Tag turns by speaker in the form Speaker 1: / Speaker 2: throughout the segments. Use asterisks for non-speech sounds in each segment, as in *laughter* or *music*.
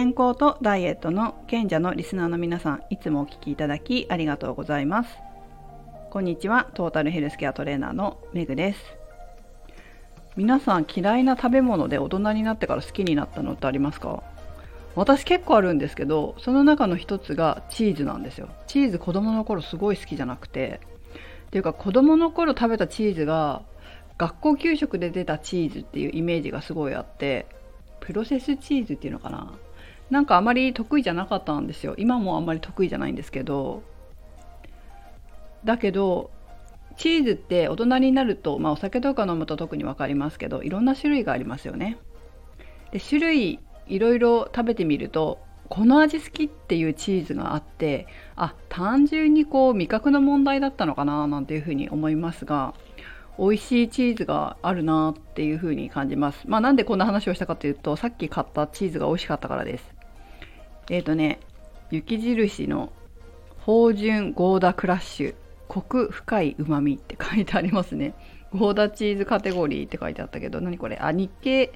Speaker 1: 健康とダイエットの賢者のリスナーの皆さんいつもお聞きいただきありがとうございます。こんにちはトータルヘルスケアトレーナーのメグです。皆さん嫌いな食べ物で大人になってから好きになったのってありますか？私結構あるんですけどその中の一つがチーズなんですよ。チーズ子供の頃すごい好きじゃなくて。っていうか子供の頃食べたチーズが学校給食で出たチーズっていうイメージがすごいあってプロセスチーズっていうのかな？なんかあまり得意じゃなかったんですよ今もあんまり得意じゃないんですけどだけどチーズって大人になると、まあ、お酒とか飲むと特に分かりますけどいろんな種類がありますよね。で種類いろいろ食べてみるとこの味好きっていうチーズがあってあ単純にこう味覚の問題だったのかななんていうふうに思いますが美味しいチーズがあるなっていうふうに感じます。まあ、なんでこんな話をしたかというとさっき買ったチーズが美味しかったからです。えっ、ー、とね雪印の芳醇ゴーダクラッシュコク深いうまみって書いてありますね。*laughs* ゴーダチーズカテゴリーって書いてあったけど何これ？あ日経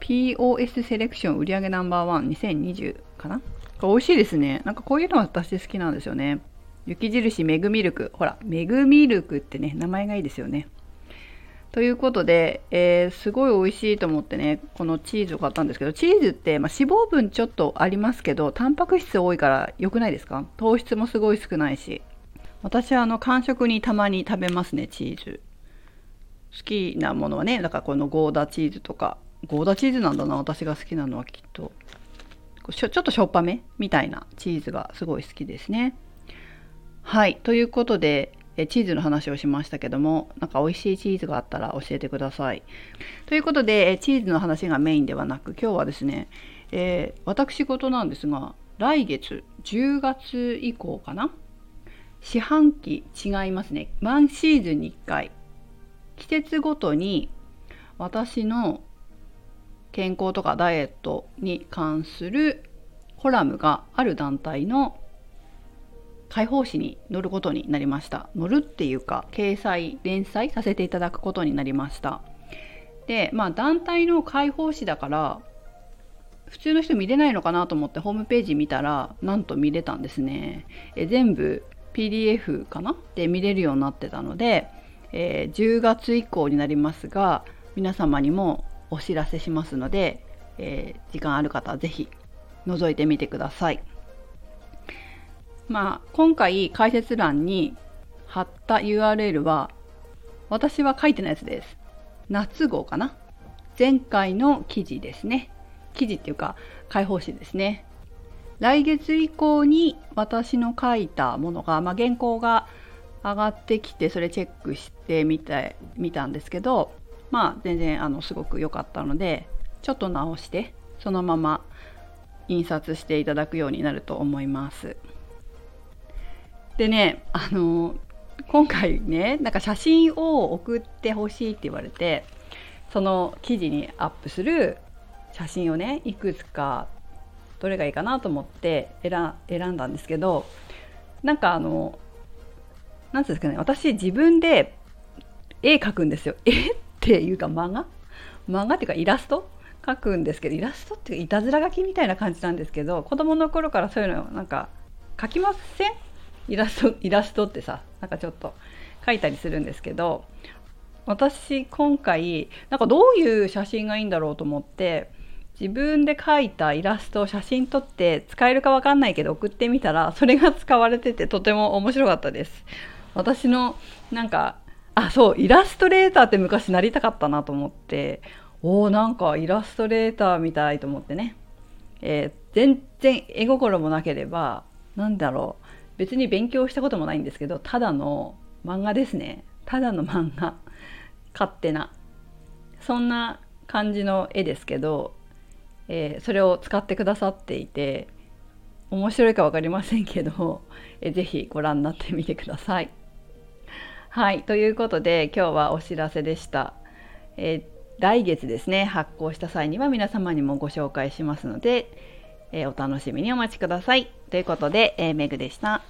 Speaker 1: POS セレクション売上ナンバーワン2020かな？美味しいですね。なんかこういうのは私好きなんですよね。雪印メグミルク。ほらメグミルクってね名前がいいですよね。ということで、えー、すごい美味しいと思ってね、このチーズを買ったんですけど、チーズって、まあ、脂肪分ちょっとありますけど、タンパク質多いから良くないですか？糖質もすごい少ないし。私はあの間食にたまに食べますね、チーズ。好きなものはね、だからこのゴーダチーズとか、ゴーダチーズなんだな、私が好きなのはきっと。ちょっとしょっぱめみたいなチーズがすごい好きですね。はい、ということで、えチーズの話をしましたけどもなんか美味しいチーズがあったら教えてください。ということで、えチーズの話がメインではなく今日はですね、えー、私事なんですが来月10月以降かな？四半期違いますね。ワンシーズンに1回。季節ごとに私の健康とかダイエットに関するコラムがある団体の解放誌に載ることになりました。載るっていうか掲載連載させていただくことになりました。でまあ団体の解放誌だから普通の人見れないのかなと思ってホームページ見たらなんと見れたんですね。え全部 PDF かな？で見れるようになってたので、えー、10月以降になりますが皆様にもお知らせしますので、えー、時間ある方は是非覗いてみてください。まあ、今回解説欄に貼った URL は私は書いてないやつです。夏号かな？前回の記事ですね。記事っていうか解放誌ですね。来月以降に私の書いたものが、まあ、原稿が上がってきてそれチェックしてみた見たんですけどまあ全然あのすごく良かったのでちょっと直してそのまま印刷していただくようになると思います。でねあの今回ねなんか写真を送ってほしいって言われてその記事にアップする写真をねいくつかどれがいいかなと思って選んだんですけどなんかあの何てうんですかね私自分で絵描くんですよ。*laughs* 絵っていうか漫画？漫画っていうかイラスト？描くんですけどイラストっていうかいたずら書きみたいな感じなんですけど子供の頃からそういうのなんか描きません？イラスト *laughs* イラストってさなんかちょっと書いたりするんですけど私今回なんかどういう写真がいいんだろうと思って自分で描いたイラストを写真撮って使えるか分かんないけど送ってみたらそれが使われててとても面白かったです。私のなんかあそうイラストレーターって昔なりたかったなと思っておーなんかイラストレーターみたいと思ってね、えー、全然絵心もなければなんだろう別に勉強したこともないんですけどただの漫画ですねただの漫画勝手なそんな感じの絵ですけど、えー、それを使ってくださっていて面白いか分かりませんけど、えー、ぜひご覧になってみてください。はいということで今日はお知らせでした。えー、来月ですね発行した際には皆様にもご紹介しますので、えー、お楽しみにお待ちください。ということで、えー、メグでした。